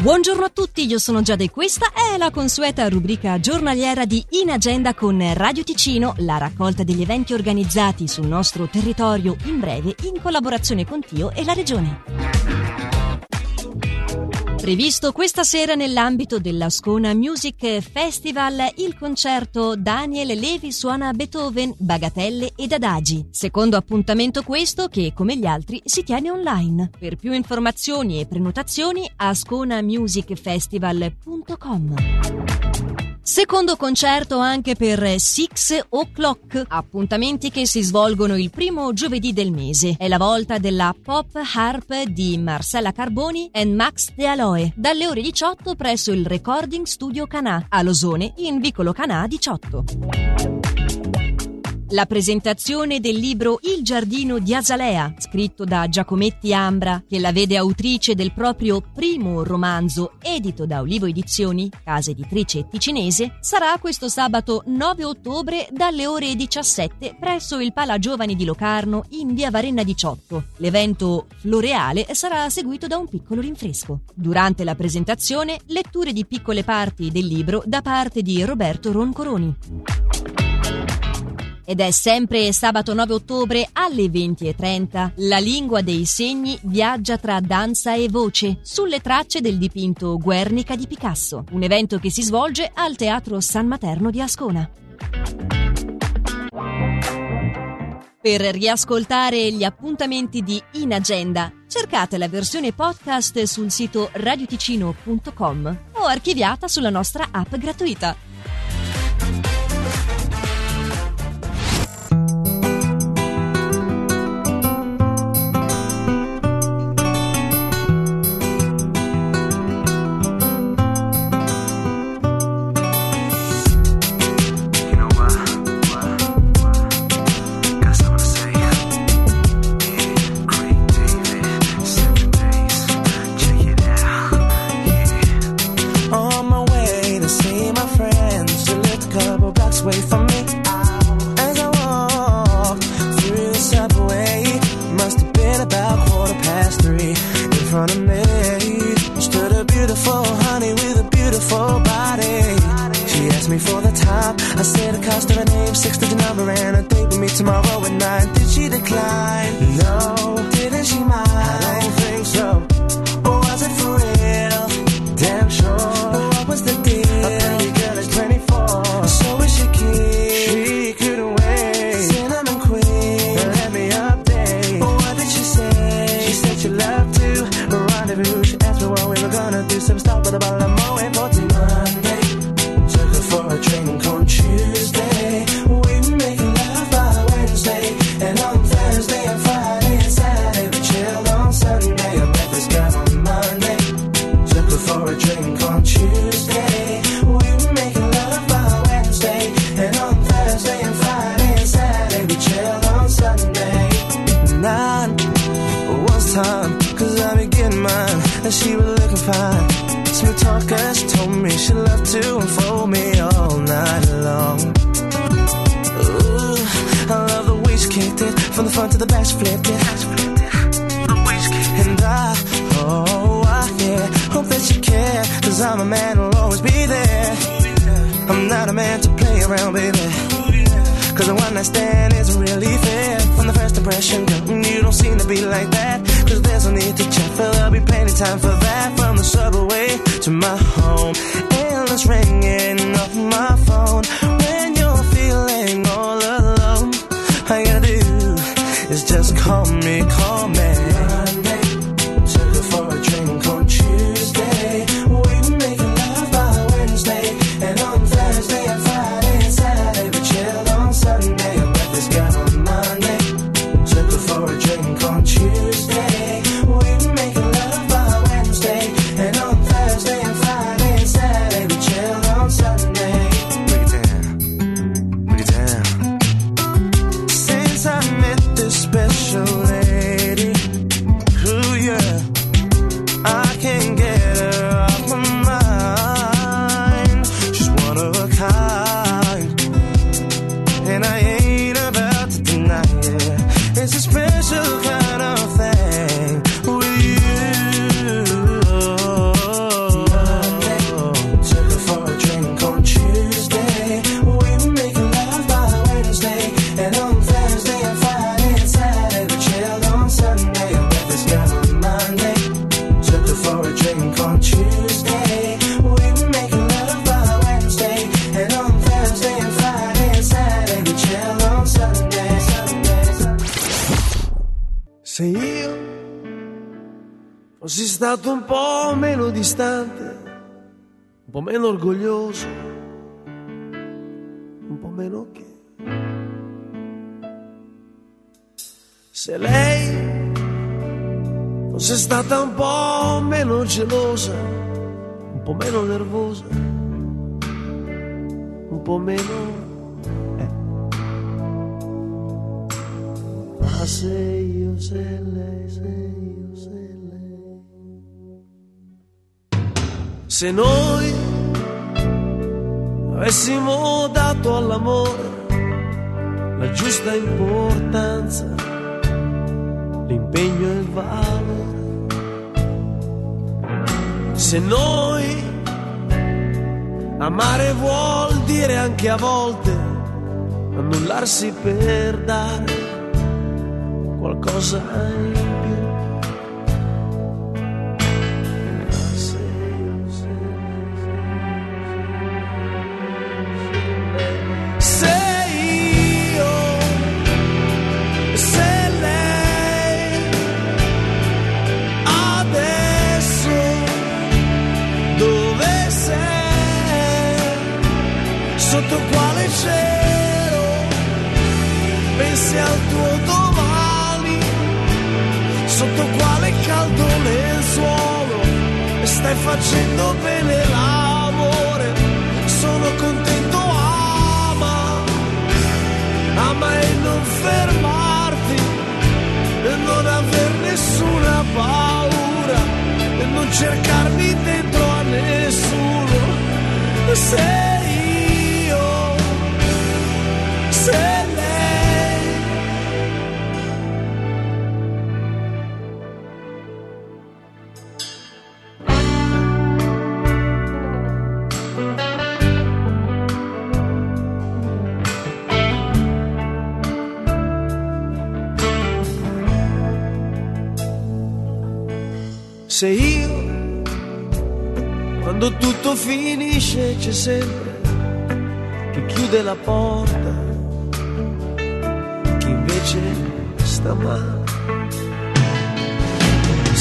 Buongiorno a tutti, io sono Giada e questa è la consueta rubrica giornaliera di In Agenda con Radio Ticino, la raccolta degli eventi organizzati sul nostro territorio in breve in collaborazione con Tio e la Regione. Previsto questa sera nell'ambito dell'Ascona Music Festival il concerto Daniel Levi suona Beethoven, Bagatelle ed Adagi. Secondo appuntamento questo che, come gli altri, si tiene online. Per più informazioni e prenotazioni asconamusicfestival.com. Secondo concerto anche per Six O'Clock, appuntamenti che si svolgono il primo giovedì del mese. È la volta della pop harp di Marcella Carboni e Max De Aloe, dalle ore 18 presso il Recording Studio Canà, a Losone, in vicolo Canà 18. La presentazione del libro Il giardino di Azalea, scritto da Giacometti Ambra, che la vede autrice del proprio primo romanzo, edito da Olivo Edizioni, casa editrice ticinese, sarà questo sabato 9 ottobre dalle ore 17 presso il Pala Giovani di Locarno in via Varenna 18. L'evento floreale sarà seguito da un piccolo rinfresco. Durante la presentazione, letture di piccole parti del libro da parte di Roberto Roncoroni. Ed è sempre sabato 9 ottobre alle 20.30. La lingua dei segni viaggia tra danza e voce sulle tracce del dipinto Guernica di Picasso, un evento che si svolge al Teatro San Materno di Ascona. Per riascoltare gli appuntamenti di In Agenda, cercate la versione podcast sul sito radioticino.com o archiviata sulla nostra app gratuita. She said, stop, but about a and she was looking fine. Smooth talker, she told me she loved to unfold me all night long. Ooh, I love the way she kicked it from the front to the back, she flipped it. And I, oh, I, yeah, hope that you care, cause I'm a man who'll always be there. I'm not a man to play around, baby. Cause a one night stand isn't really fair. From the first impression, girl, you don't seem to be like that. Cause there's no need to check, but there'll be plenty time for that. From the subway to my home, endless ringing off my phone. When you're feeling all alone, all you gotta do is just call me, call me. Fossi stato un po' meno distante, un po' meno orgoglioso, un po' meno che. Se lei fosse stata un po' meno gelosa, un po' meno nervosa, un po' meno... Eh. Ma se io, se lei, se io, se lei... Se noi avessimo dato all'amore la giusta importanza, l'impegno e il valore. Se noi amare vuol dire anche a volte annullarsi per dare qualcosa in più. Facendo bene l'amore? Sono contento, ama, ama e non fermarti e non aver nessuna paura e non cercarmi dentro a nessuno. Se Se io, quando tutto finisce, c'è sempre chi chiude la porta, chi invece sta male.